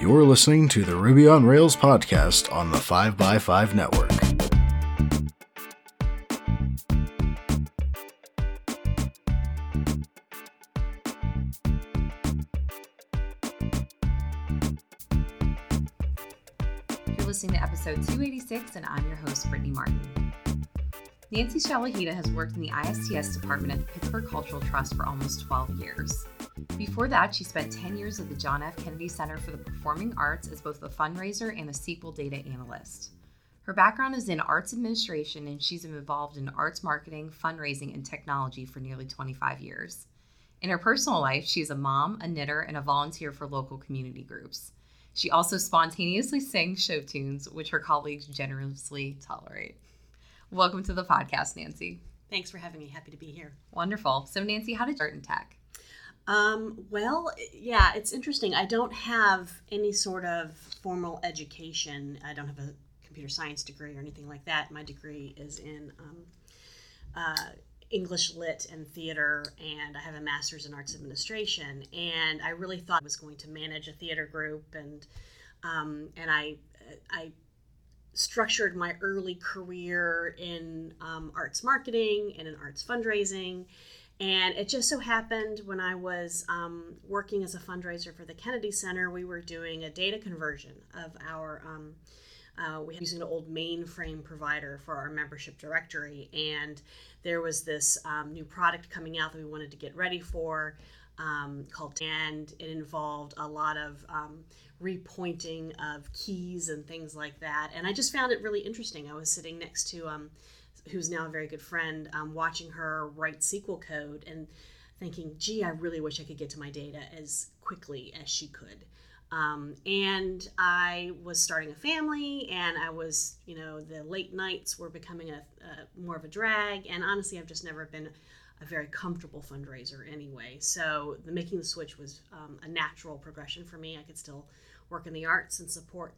You're listening to the Ruby on Rails podcast on the 5x5 network. You're listening to episode 286, and I'm your host, Brittany Martin. Nancy Sheleheda has worked in the ISTS department at the Pittsburgh Cultural Trust for almost 12 years. Before that, she spent 10 years at the John F. Kennedy Center for the Performing Arts as both a fundraiser and a SQL data analyst. Her background is in arts administration, and she's been involved in arts marketing, fundraising, and technology for nearly 25 years. In her personal life, she's a mom, a knitter, and a volunteer for local community groups. She also spontaneously sings show tunes, which her colleagues generously tolerate. Welcome to the podcast, Nancy. Thanks for having me. Happy to be here. Wonderful. So, Nancy, how did you start in tech? Um, well, yeah, it's interesting. I don't have any sort of formal education. I don't have a computer science degree or anything like that. My degree is in um, uh, English lit and theater, and I have a master's in arts administration. And I really thought I was going to manage a theater group, and um, and I I structured my early career in um, arts marketing and in arts fundraising. And it just so happened when I was um, working as a fundraiser for the Kennedy Center, we were doing a data conversion of our. Um, uh, we were using an old mainframe provider for our membership directory, and there was this um, new product coming out that we wanted to get ready for um, called, and it involved a lot of um, repointing of keys and things like that. And I just found it really interesting. I was sitting next to um, who's now a very good friend, um, watching her write SQL code and thinking, gee, I really wish I could get to my data as quickly as she could. Um, and I was starting a family, and I was, you know, the late nights were becoming a, a more of a drag. And honestly, I've just never been a very comfortable fundraiser anyway. So the making the switch was um, a natural progression for me. I could still work in the arts and support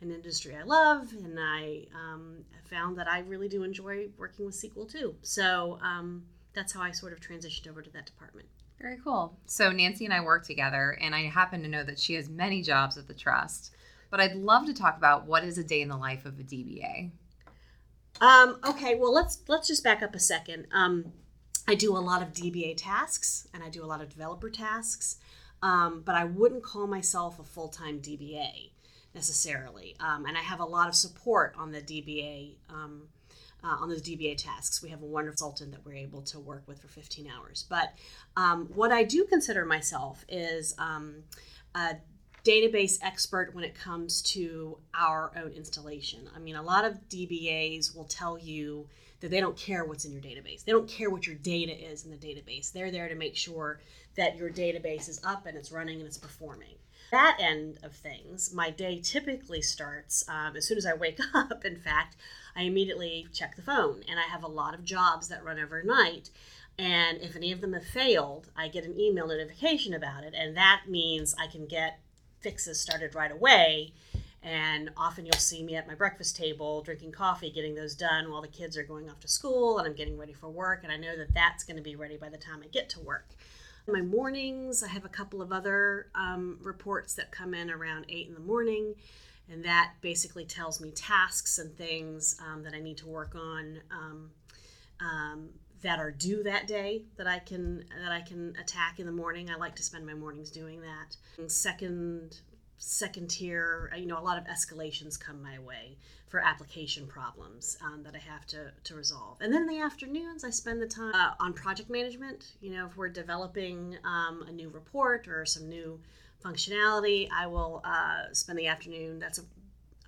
an industry I love, and I um, found that I really do enjoy working with SQL too. So um, that's how I sort of transitioned over to that department. Very cool. So Nancy and I work together, and I happen to know that she has many jobs at the trust. But I'd love to talk about what is a day in the life of a DBA. Um, okay, well let's let's just back up a second. Um, I do a lot of DBA tasks, and I do a lot of developer tasks, um, but I wouldn't call myself a full time DBA necessarily. Um, and I have a lot of support on the DBA. Um, uh, on those DBA tasks, we have a wonderful consultant that we're able to work with for 15 hours. But um, what I do consider myself is um, a database expert when it comes to our own installation. I mean, a lot of DBAs will tell you that they don't care what's in your database. They don't care what your data is in the database. They're there to make sure that your database is up and it's running and it's performing that end of things, my day typically starts um, as soon as I wake up. In fact, I immediately check the phone, and I have a lot of jobs that run overnight. And if any of them have failed, I get an email notification about it, and that means I can get fixes started right away. And often you'll see me at my breakfast table drinking coffee, getting those done while the kids are going off to school and I'm getting ready for work. And I know that that's going to be ready by the time I get to work my mornings. I have a couple of other um, reports that come in around 8 in the morning, and that basically tells me tasks and things um, that I need to work on um, um, that are due that day that I can that I can attack in the morning. I like to spend my mornings doing that. And second second tier, you know, a lot of escalations come my way for application problems um, that I have to, to resolve. And then in the afternoons, I spend the time uh, on project management. You know, if we're developing um, a new report or some new functionality, I will uh, spend the afternoon. That's a,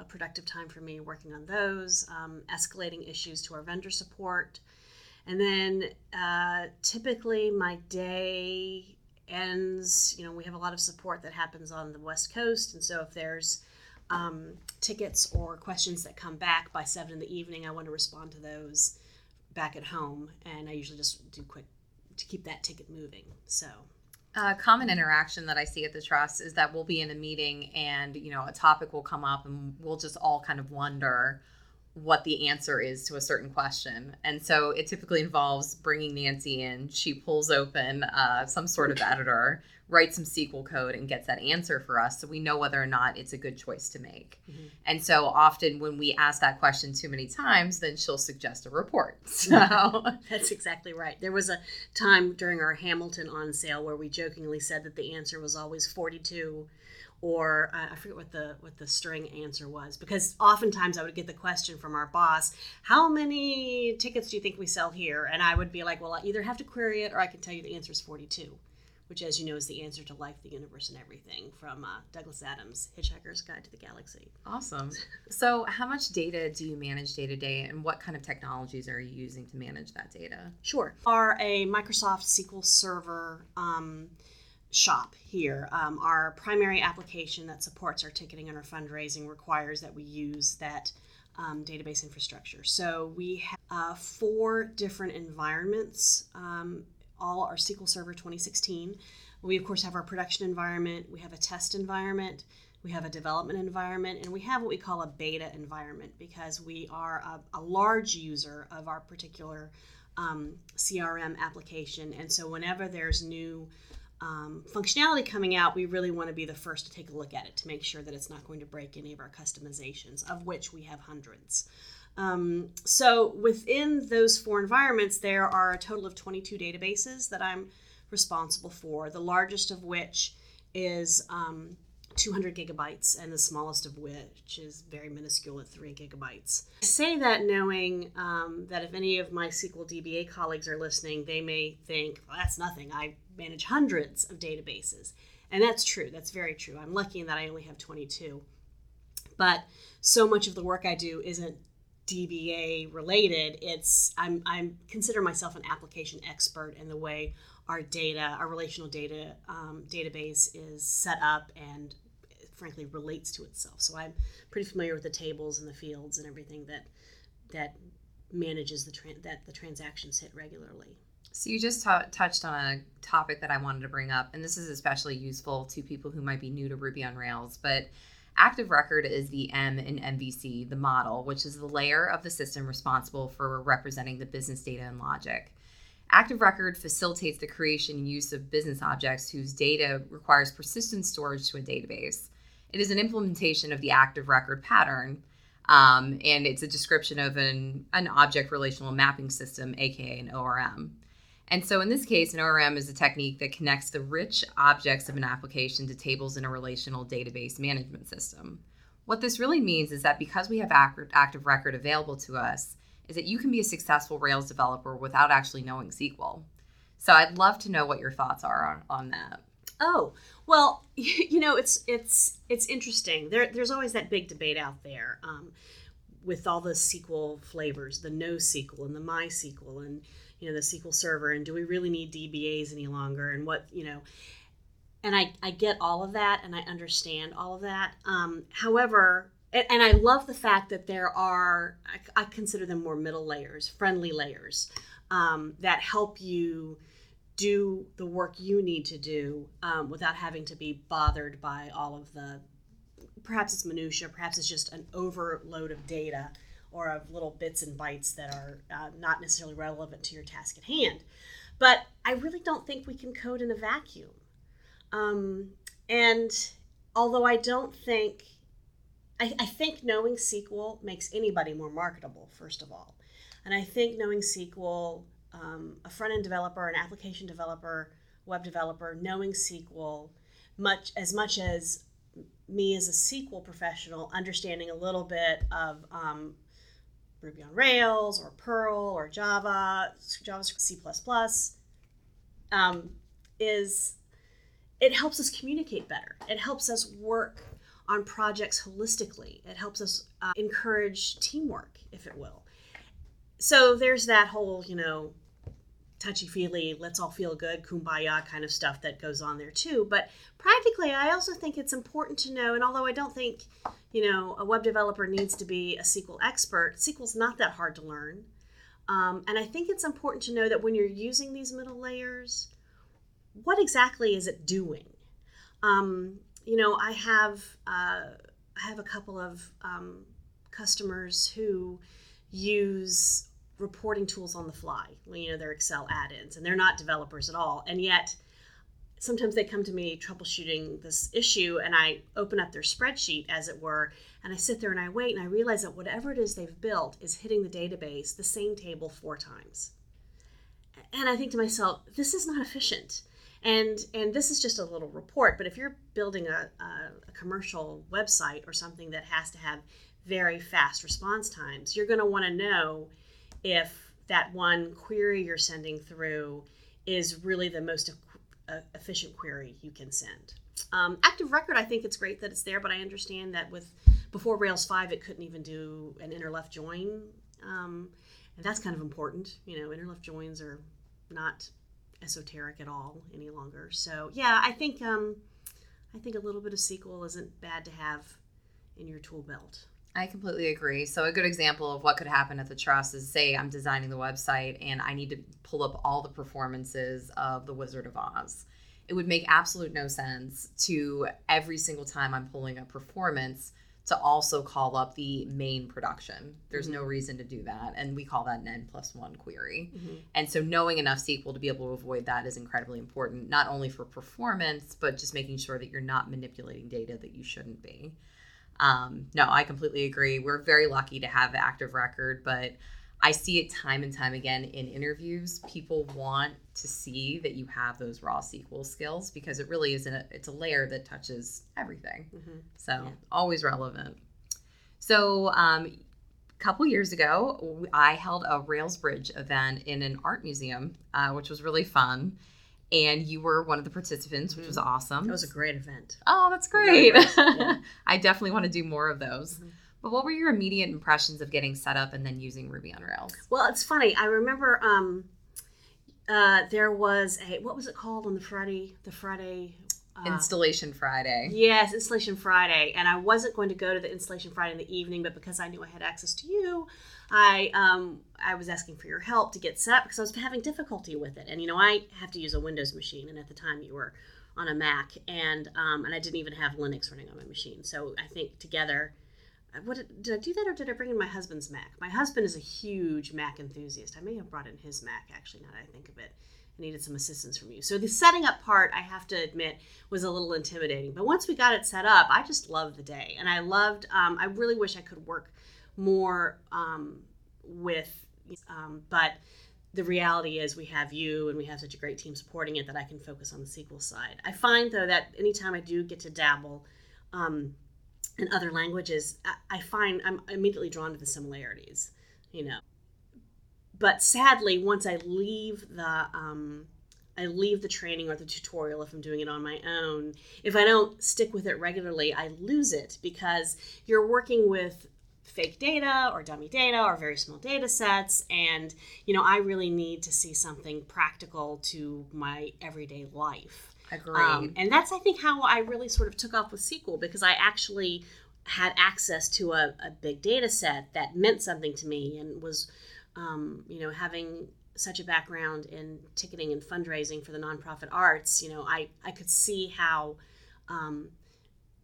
a, productive time for me working on those, um, escalating issues to our vendor support. And then uh, typically my day ends, you know, we have a lot of support that happens on the West Coast. And so if there's um, tickets or questions that come back by seven in the evening, I want to respond to those back at home. And I usually just do quick to keep that ticket moving. So. A common interaction that I see at the trust is that we'll be in a meeting and you know a topic will come up and we'll just all kind of wonder what the answer is to a certain question. And so it typically involves bringing Nancy in. She pulls open uh, some sort of editor, writes some SQL code, and gets that answer for us so we know whether or not it's a good choice to make. Mm-hmm. And so often when we ask that question too many times, then she'll suggest a report. So that's exactly right. There was a time during our Hamilton on sale where we jokingly said that the answer was always 42 or uh, I forget what the what the string answer was because oftentimes I would get the question from our boss, "How many tickets do you think we sell here?" And I would be like, "Well, I either have to query it or I can tell you the answer is 42." Which, as you know, is the answer to life, the universe, and everything from uh, Douglas Adams' Hitchhiker's Guide to the Galaxy. Awesome. so, how much data do you manage day to day, and what kind of technologies are you using to manage that data? Sure. Are a Microsoft SQL Server um, shop here. Um, our primary application that supports our ticketing and our fundraising requires that we use that um, database infrastructure. So we have uh, four different environments, um, all are SQL Server 2016. We, of course, have our production environment, we have a test environment, we have a development environment, and we have what we call a beta environment because we are a, a large user of our particular um, CRM application. And so whenever there's new um, functionality coming out, we really want to be the first to take a look at it to make sure that it's not going to break any of our customizations, of which we have hundreds. Um, so within those four environments, there are a total of 22 databases that I'm responsible for, the largest of which is um, 200 gigabytes, and the smallest of which is very minuscule at 3 gigabytes. I say that knowing um, that if any of my SQL DBA colleagues are listening, they may think, well, that's nothing. I manage hundreds of databases. And that's true. That's very true. I'm lucky in that I only have 22. But so much of the work I do isn't DBA related. It's I'm I'm consider myself an application expert in the way our data, our relational data um, database is set up and frankly relates to itself. So I'm pretty familiar with the tables and the fields and everything that that manages the that the transactions hit regularly. So you just t- touched on a topic that I wanted to bring up, and this is especially useful to people who might be new to Ruby on Rails. But Active Record is the M in MVC, the model, which is the layer of the system responsible for representing the business data and logic. Active Record facilitates the creation and use of business objects whose data requires persistent storage to a database. It is an implementation of the active record pattern, um, and it's a description of an, an object relational mapping system, aka an ORM. And so in this case, an ORM is a technique that connects the rich objects of an application to tables in a relational database management system. What this really means is that because we have active record available to us, is that you can be a successful Rails developer without actually knowing SQL. So I'd love to know what your thoughts are on, on that. Oh, well, you know, it's it's it's interesting. There, there's always that big debate out there um, with all the SQL flavors, the no NoSQL and the MySQL, and you know the SQL Server, and do we really need DBAs any longer? And what you know, and I I get all of that, and I understand all of that. Um, however, and, I love the fact that there are I, I consider them more middle layers, friendly layers um, that help you do the work you need to do um, without having to be bothered by all of the perhaps it's minutia perhaps it's just an overload of data or of little bits and bytes that are uh, not necessarily relevant to your task at hand. But i really don't think we can code in a vacuum. Um, and although i don't think I, I think knowing sql makes anybody more marketable first of all. And i think knowing sql um, a front end developer, an application developer, web developer, knowing SQL, much as much as me as a SQL professional, understanding a little bit of um, Ruby on Rails or Perl or Java, JavaScript, C++, um, is it helps us communicate better. It helps us work on projects holistically. It helps us uh, encourage teamwork, if it will so there's that whole you know touchy feely let's all feel good kumbaya kind of stuff that goes on there too. But practically i also think it's important to know and although i don't think you know a web developer needs to be a sql expert sql's not that hard to learn. Um, and i think it's important to know that when you're using these middle layers what exactly is it doing? Um, you know i have uh, i have a couple of um, customers who use reporting tools on the fly. You know, they're Excel add-ins, and they're not developers at all, and yet sometimes they come to me troubleshooting this issue and I open up their spreadsheet as it were and I sit there and I wait and I realize that whatever it is they've built is hitting the database the same table four times. And I think to myself, this is not efficient. And and this is just a little report, but if you're building a, a, a commercial website or something that has to have very fast response times, you're going to want to know if that one query you're sending through is really the most efficient query you can send. Um, Active Record, I think it's great that it's there, but I understand that with before Rails 5, it couldn't even do an inner left join. Um, and that's kind of important. You know, inner left joins are not esoteric at all any longer. So yeah, I think um, I think a little bit of SQL isn't bad to have in your tool belt. I completely agree. So a good example of what could happen at the trust is say I'm designing the website and I need to pull up all the performances of the Wizard of Oz. It would make absolute no sense to every single time I'm pulling a performance to also call up the main production. There's mm-hmm. no reason to do that. And we call that an N plus one query. Mm-hmm. And so knowing enough SQL to be able to avoid that is incredibly important, not only for performance, but just making sure that you're not manipulating data that you shouldn't be. Um, no, I completely agree. We're very lucky to have active record, but I see it time and time again in interviews. People want to see that you have those raw SQL skills because it really is a it's a layer that touches everything. Mm-hmm. So yeah. always relevant. So um, a couple years ago, I held a Rails Bridge event in an art museum, uh, which was really fun and you were one of the participants, which mm-hmm. was awesome. It was a great event. Oh, that's great. Yeah. I definitely want to do more of those. Mm-hmm. But what were your immediate impressions of getting set up and then using Ruby on Rails? Well, it's funny. I remember um, uh, there was a what was it called on the Friday the Friday uh, installation Friday. Yes, installation Friday, and I wasn't going to go to the installation Friday in the evening, but because I knew I had access to you, I um, I was asking for your help to get set up because I was having difficulty with it. And you know, I have to use a Windows machine, and at the time you were on a Mac, and um, and I didn't even have Linux running on my machine. So I think together, uh, what did I do that, or did I bring in my husband's Mac? My husband is a huge Mac enthusiast. I may have brought in his Mac actually. Now that I think of it. I needed some assistance from you. So the setting up part, I have to admit, was a little intimidating. But once we got it set up, I just loved the day, and I loved. Um, I really wish I could work more um, with, um, but the reality is we have you and we have such a great team supporting it that I can focus on the SQL side. I find though that anytime I do get to dabble um, in other languages, I, I find I'm immediately drawn to the similarities, you know. But sadly, once I leave the um, I leave the training or the tutorial if I'm doing it on my own. If I don't stick with it regularly, I lose it because you're working with fake data or dummy data or very small data sets and you know i really need to see something practical to my everyday life Agreed. Um, and that's i think how i really sort of took off with sql because i actually had access to a, a big data set that meant something to me and was um, you know having such a background in ticketing and fundraising for the nonprofit arts you know i, I could see how um,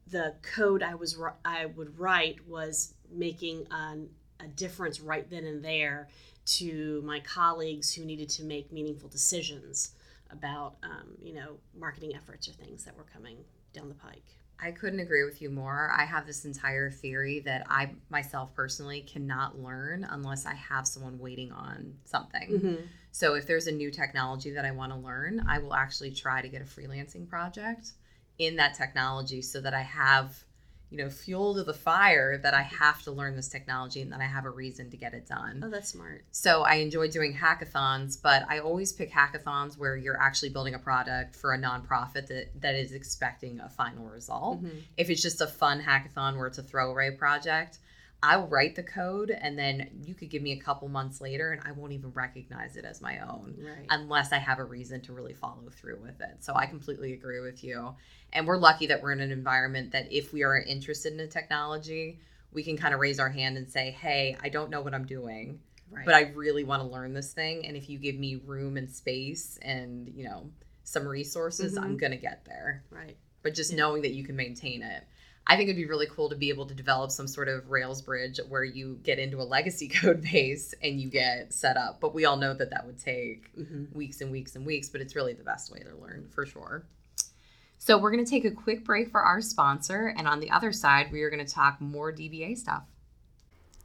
the code I was I would write was making an, a difference right then and there to my colleagues who needed to make meaningful decisions about um, you know marketing efforts or things that were coming down the pike. I couldn't agree with you more. I have this entire theory that I myself personally cannot learn unless I have someone waiting on something. Mm-hmm. So if there's a new technology that I want to learn, I will actually try to get a freelancing project in that technology so that I have, you know, fuel to the fire that I have to learn this technology and that I have a reason to get it done. Oh, that's smart. So I enjoy doing hackathons, but I always pick hackathons where you're actually building a product for a nonprofit that, that is expecting a final result. Mm-hmm. If it's just a fun hackathon where it's a throwaway project, I'll write the code and then you could give me a couple months later and I won't even recognize it as my own right. unless I have a reason to really follow through with it. So I completely agree with you. And we're lucky that we're in an environment that if we are interested in a technology, we can kind of raise our hand and say, hey, I don't know what I'm doing. Right. But I really want to learn this thing. And if you give me room and space and, you know, some resources, mm-hmm. I'm going to get there. Right. But just yeah. knowing that you can maintain it. I think it'd be really cool to be able to develop some sort of Rails bridge where you get into a legacy code base and you get set up. But we all know that that would take Mm-hmm. weeks and weeks and weeks, but it's really the best way to learn for sure. So we're going to take a quick break for our sponsor. And on the other side, we are going to talk more DBA stuff.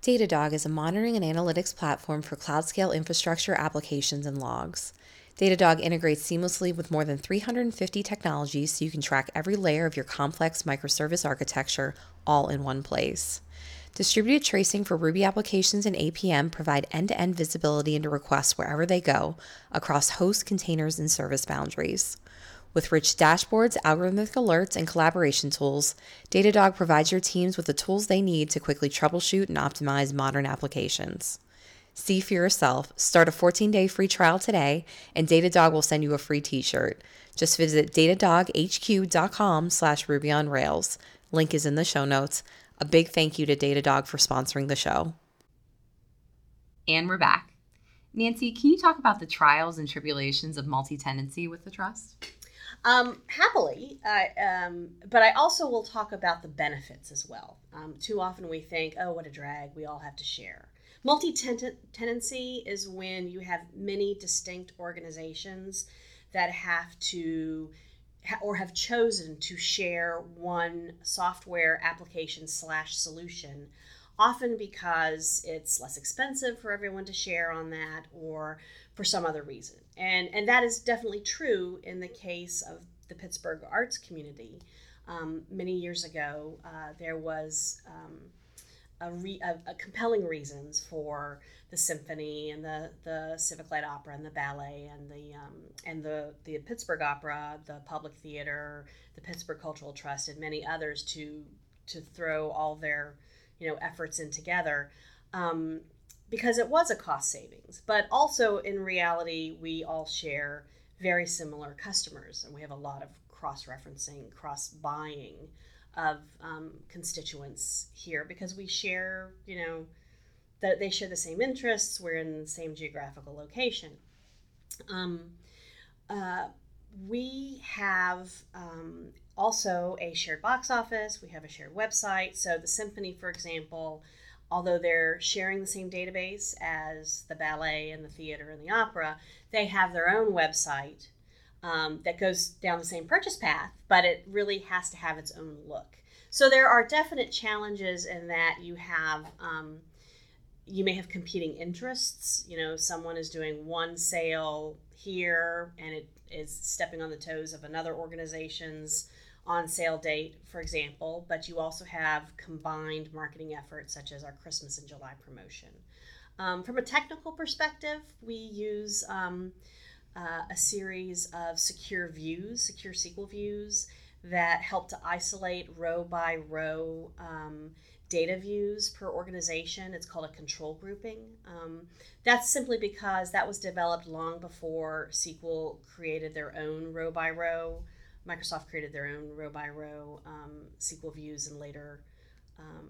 Datadog is a monitoring and analytics platform for cloud scale infrastructure applications and logs. Datadog integrates seamlessly with more than 350 technologies so you can track every layer of your complex microservice architecture all in one place. Distributed tracing for Ruby applications and APM provide end to end visibility into requests wherever they go across hosts, containers, and service boundaries. With rich dashboards, algorithmic alerts, and collaboration tools, Datadog provides your teams with the tools they need to quickly troubleshoot and optimize modern applications. See for yourself. Start a 14-day free trial today, and Datadog will send you a free t-shirt. Just visit datadoghq.com slash Ruby on Rails. Link is in the show notes. A big thank you to Datadog for sponsoring the show. And we're back. Nancy, can you talk about the trials and tribulations of multi tenancy with the trust? Um, happily, uh, um, but I also will talk about the benefits as well. Um, too often we think, oh, what a drag, we all have to share. Multi tenancy is when you have many distinct organizations that have to or have chosen to share one software application slash solution often because it's less expensive for everyone to share on that or for some other reason. And and that is definitely true in the case of the pittsburgh arts community. Um, many years ago uh, there was um, a, re- a, a compelling reasons for the symphony and the, the civic light opera and the ballet and the um, and the the Pittsburgh Opera, the Public Theater, the Pittsburgh Cultural Trust, and many others to to throw all their you know efforts in together. Um, because it was a cost savings, but also in reality, we all share very similar customers, and we have a lot of cross referencing, cross buying of um, constituents here because we share, you know, that they share the same interests. We're in the same geographical location. Um, uh, we have um, also a shared box office. We have a shared website. So the symphony, for example, although they're sharing the same database as the ballet and the theater and the opera, they have their own website um, that goes down the same purchase path, but it really has to have its own look. So there are definite challenges in that you have. Um, you may have competing interests. You know, someone is doing one sale here and it is stepping on the toes of another organization's on sale date, for example, but you also have combined marketing efforts such as our Christmas and July promotion. Um, from a technical perspective, we use um, uh, a series of secure views, secure SQL views that help to isolate row by row um, data views per organization. It's called a control grouping. Um, that's simply because that was developed long before SQL created their own row by row. Microsoft created their own row by row um, SQL views and later, um,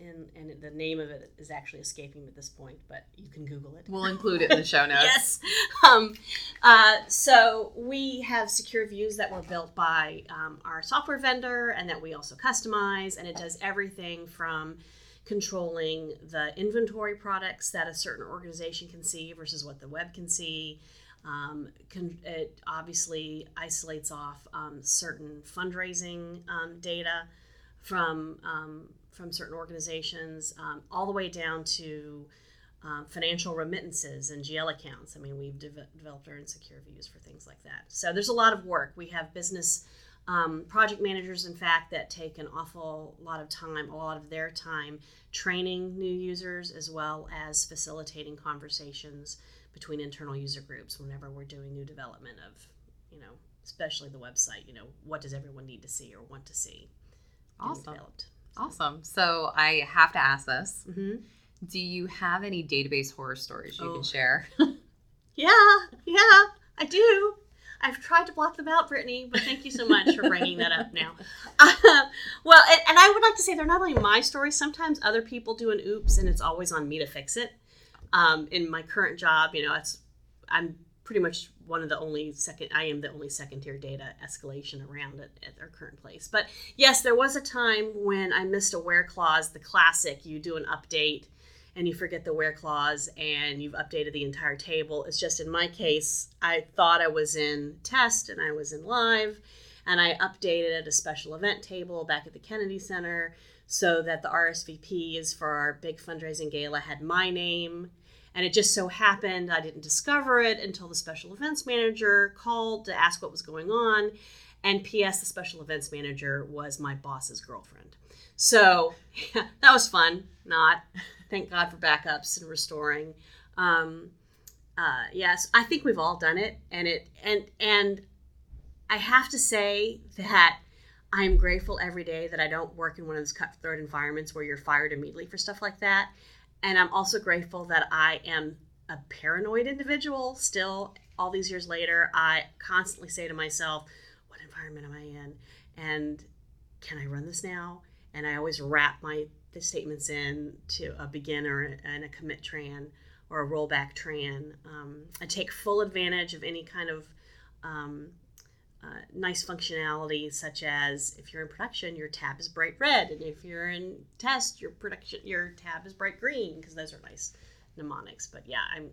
and, and the name of it is actually escaping me at this point, but you can Google it. We'll include it in the show notes. yes. Um, uh, so we have secure views that were built by um, our software vendor and that we also customize, and it does everything from controlling the inventory products that a certain organization can see versus what the web can see. Um, con- it obviously isolates off um, certain fundraising um, data from um, from certain organizations, um, all the way down to um, financial remittances and GL accounts. I mean, we've de- developed our own secure views for things like that. So there's a lot of work. We have business um, project managers, in fact, that take an awful lot of time, a lot of their time training new users as well as facilitating conversations between internal user groups whenever we're doing new development of, you know, especially the website. You know, what does everyone need to see or want to see? Awesome. developed. Awesome. So I have to ask this. hmm Do you have any database horror stories you Oh. can share? Yeah, yeah, I do. I've tried to block them out, Brittany, but thank you so much for bringing that up now. Uh, well, and, and I would like to say they're not only my stories, sometimes other people do an oops, and it's always on me to fix it. Um, in my current job, you know, it's I'm pretty much one of the only second i am the only second tier data escalation around it at our current place. But yes there was a time when i missed a where clause the classic you do an update and you forget the where clause and you've updated the entire table. It's just in my case i thought i was in test and i was in live and i updated at a special event table back at the kennedy center so that the rsvps for our big fundraising gala had my name and it just so happened I didn't discover it until the special events manager called to ask what was going on. And P.S., the special events manager was my boss's girlfriend. So yeah, that was fun. Not. Thank God for backups and restoring. Um, uh, yes, I think we've all done it, and it and and I have to say that I'm grateful every day that I don't work in one of those cutthroat environments where you're fired immediately for stuff like that. And I'm also grateful that I am a paranoid individual still all these years later. I constantly say to myself, what environment am I in? And can I run this now? And I always wrap my statements in to a beginner and a commit tran or a rollback tran. Um, I take full advantage of any kind of um, uh, nice functionality such as if you're in production your tab is bright red and if you're in test your production your tab is bright green because those are nice mnemonics but yeah i'm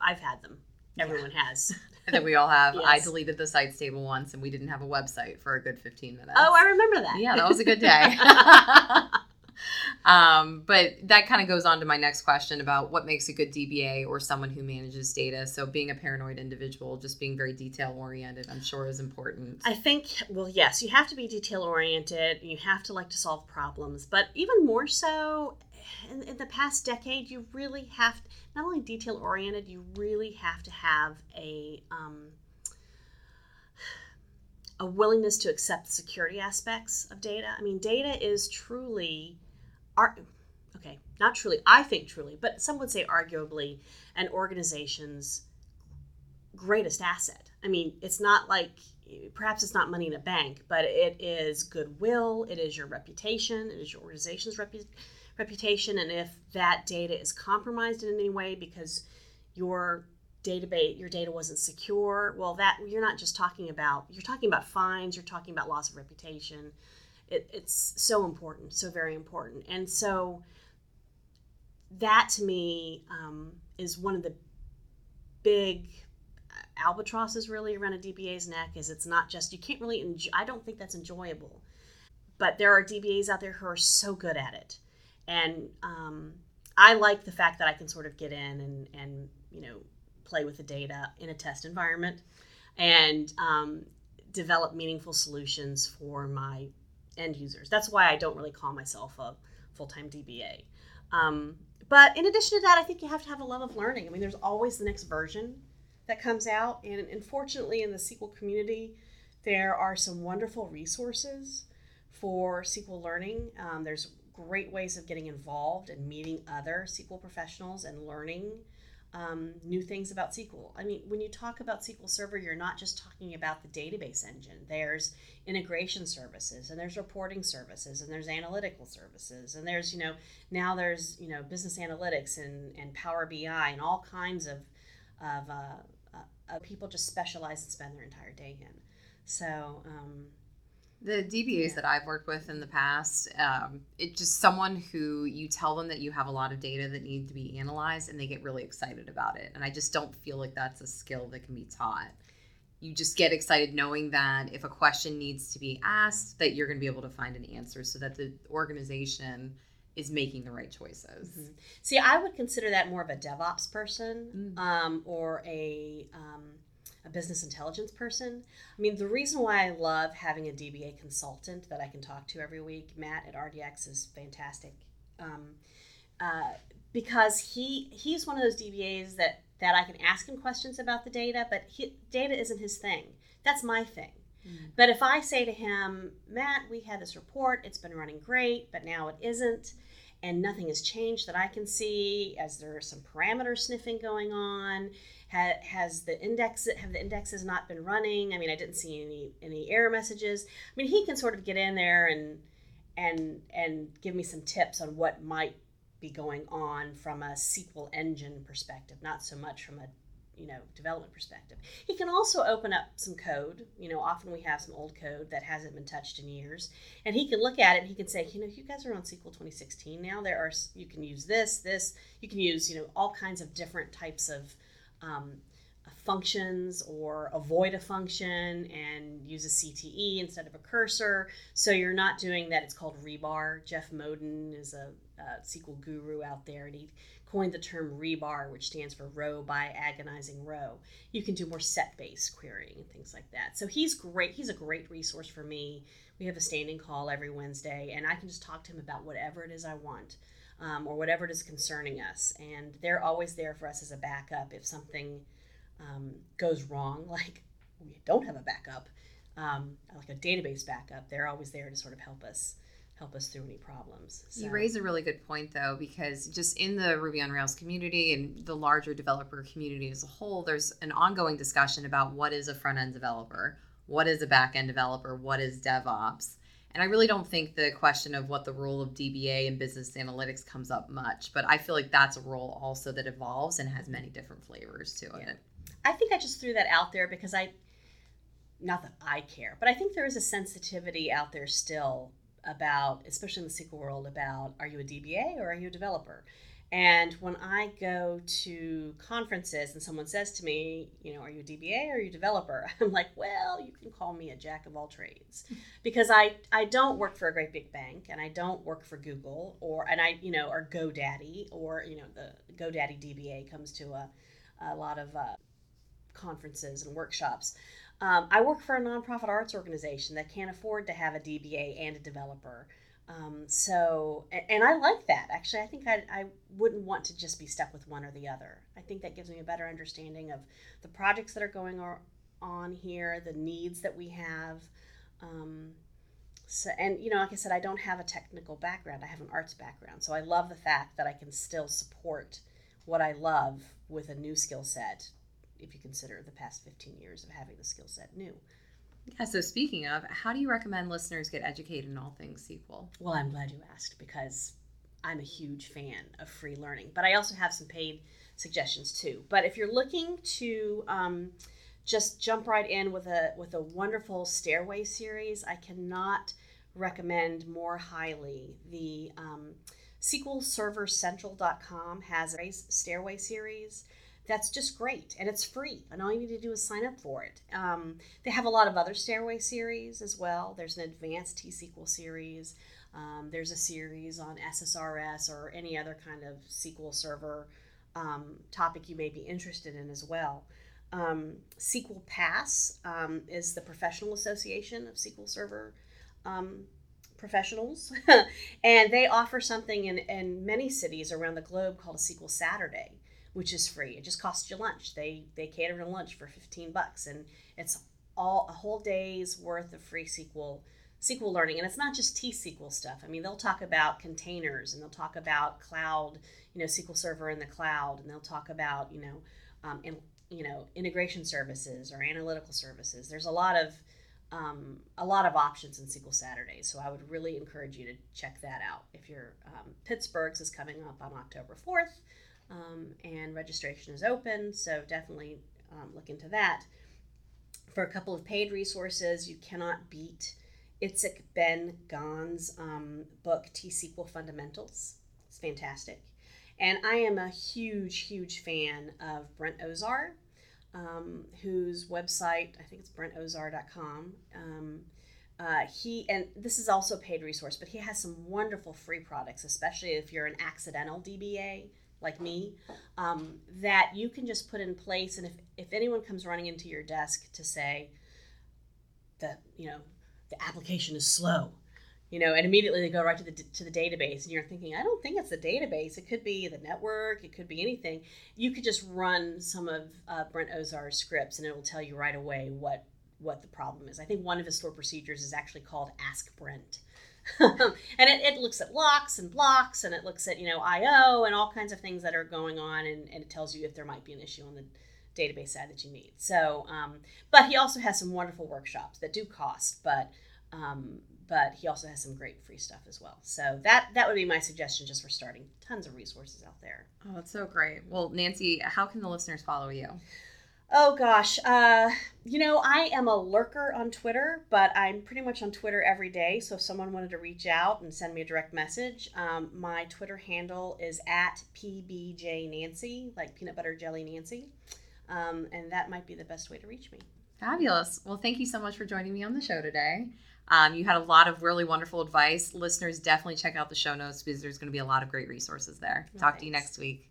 i've had them. Everyone yeah. has. I think we all have yes. i deleted the sites table once and we didn't have a website for a good 15 minutes. Oh i remember that. Yeah that was a good day um, but that kind of goes on to my next question about what makes a good DBA or someone who manages data. So being a paranoid individual, just being very detail oriented, I'm sure is important. I think, well, yes, you have to be detail oriented. You have to like to solve problems, but even more so. In, in the past decade, you really have to, not only detail oriented, you really have to have a um, a willingness to accept the security aspects of data. I mean, data is truly are okay, not truly, I think truly, but some would say arguably an organization's greatest asset. I mean, it's not like perhaps it's not money in a bank, but it is goodwill, it is your reputation, it is your organization's repu- reputation, and if that data is compromised in any way because your database your data wasn't secure well that you're not just talking about you're talking about fines you're talking about loss of reputation it, it's so important, so very important. And so that to me um, is one of the big albatrosses really around a DBA's neck is it's not just you can't really enjoy, I don't think that's enjoyable. But there are DBAs out there who are so good at it. And um, I like the fact that I can sort of get in and, and you know, play with the data in a test environment and um, develop meaningful solutions for my end users. That's why I don't really call myself a full time DBA. Um, but in addition to that, I think you have to have a love of learning. I mean, there's always the next version that comes out. And unfortunately, in the SQL community, there are some wonderful resources for SQL learning. Um, there's great ways of getting involved and meeting other SQL professionals and learning um, new things about SQL. I mean, when you talk about SQL Server, you're not just talking about the database engine. There's integration services, and there's reporting services, and there's analytical services, and there's you know now there's you know business analytics and and Power BI and all kinds of of, uh, uh, people just specialize and spend their entire day in. So um, the DBAs yeah. that I've worked with in the past, um, it's just someone who you tell them that you have a lot of data that need to be analyzed and they get really excited about it. And I just don't feel like that's a skill that can be taught. You just get excited knowing that if a question needs to be asked, that you're going to be able to find an answer so that the organization is making the right choices. Mm-hmm. See, I would consider that more of a DevOps person mm-hmm. um, or a. Um, a business intelligence person. I mean, the reason why I love having a DBA consultant that I can talk to every week, Matt at RDX, is fantastic. Um, uh, because he he's one of those DBAs that that I can ask him questions about the data, but he, data isn't his thing. That's my thing. Mm. But if I say to him, Matt, we had this report, it's been running great, but now it isn't, and nothing has changed that I can see, as there are some parameter sniffing going on, ha, has the index have the indexes not been running? I mean, I didn't see any any error messages. I mean, he can sort of get in there and and and give me some tips on what might be going on from a SQL engine perspective, not so much from a you know development perspective. He can also open up some code. You know, often we have some old code that hasn't been touched in years, and he can look at it and he can say, you know, you guys are on SQL 2016 now. There are you can use this, this. You can use you know all kinds of different types of um, functions or avoid a function and use a CTE instead of a cursor. So you're not doing that. It's called RBAR. Jeff Moden is a, a SQL guru out there, and he coined the term RBAR, which stands for row by agonizing row. You can do more set based querying and things like that. So he's great. He's a great resource for me. We have a standing call every Wednesday, and I can just talk to him about whatever it is I want. Um, or whatever it is concerning us. And they're always there for us as a backup if something um, goes wrong, like we don't have a backup, um, like a database backup, they're always there to sort of help us help us through any problems. So. You raise a really good point though, because just in the Ruby on Rails community and the larger developer community as a whole, there's an ongoing discussion about what is a front end developer, what is a back end developer, what is DevOps. And I really don't think the question of what the role of DBA and business analytics comes up much, but I feel like that's a role also that evolves and has many different flavors to yeah. it. I think I just threw that out there because I, not that I care, but I think there is a sensitivity out there still about, especially in the SQL world, about are you a DBA or are you a developer? And when I go to conferences and someone says to me, you know, are you a DBA or are you a developer? I'm like, well, you can call me a jack of all trades because I, I don't work for a great big bank and I don't work for Google or, and I, you know, or GoDaddy or, you know, the GoDaddy DBA comes to a, a lot of uh, conferences and workshops. Um, I work for a nonprofit arts organization that can't afford to have a DBA and a developer. Um, so, and, I like that. Actually, I think I, I wouldn't want to just be stuck with one or the other. I think that gives me a better understanding of the projects that are going on here, the needs that we have. Um, so, and you know, like I said, I don't have a technical background. I have an arts background. So I love the fact that I can still support what I love with a new skill set if you consider the past 15 years of having the skill set new. Yeah, so speaking of, how do you recommend listeners get educated in all things SQL? Well, I'm glad you asked because I'm a huge fan of free learning, but I also have some paid suggestions too. But if you're looking to um, just jump right in with a with a wonderful stairway series, I cannot recommend more highly the um, has a stairway series that's just great and it's free and all you need to do is sign up for it. Um, they have a lot of other stairway series as well. There's an advanced t-sql series. Um, there's a series on ssrs or any other kind of sql server um, topic you may be interested in as well. Um, sql pass um, is the professional association of sql server um, professionals. And they offer something in, in many cities around the globe called a sql saturday which is free. It just costs you lunch. They they cater to lunch for 15 bucks and it's all a whole day's worth of free SQL SQL learning. And it's not just T-SQL stuff. I mean, they'll talk about containers and they'll talk about cloud, you know, SQL Server in the cloud, and they'll talk about, you know, um, in, you know, integration services or analytical services. There's a lot of um, a lot of options in SQL Saturdays. So I would really encourage you to check that out. If you're um, Pittsburgh's is coming up on October 4th um, and registration is open, so definitely um, look into that. For a couple of paid resources, you cannot beat Itzik Ben Gan's um, book, T SQL Fundamentals. It's fantastic. And I am a huge, huge fan of Brent Ozar, um, whose website, I think it's brentozar.com. Um, uh, he and this is also a paid resource, but he has some wonderful free products, especially if you're an accidental DBA like me um, that you can just put in place and if, if anyone comes running into your desk to say that you know the application is slow you know and immediately they go right to the to the database and you're thinking i don't think it's the database. It could be the network. It could be anything. You could just run some of uh, brent ozar's scripts and it will tell you right away what what the problem is. I think one of his store procedures is actually called ask brent and it, it, looks at locks and blocks and it looks at you know io and all kinds of things that are going on and, and it tells you if there might be an issue on the database side that you need. So um, but he also has some wonderful workshops that do cost but um, but he also has some great free stuff as well. So that that would be my suggestion just for starting tons of resources out there. Oh that's so great. Well nancy how can the listeners follow you Oh gosh, uh, you know I am a lurker on Twitter, but I'm pretty much on Twitter every day. So if someone wanted to reach out and send me a direct message, um, my Twitter handle is at pbjnancy, like peanut butter jelly Nancy, um, and that might be the best way to reach me. Fabulous. Well, thank you so much for joining me on the show today. Um, you had a lot of really wonderful advice. Listeners, definitely check out the show notes because there's going to be a lot of great resources there. Talk to you next week.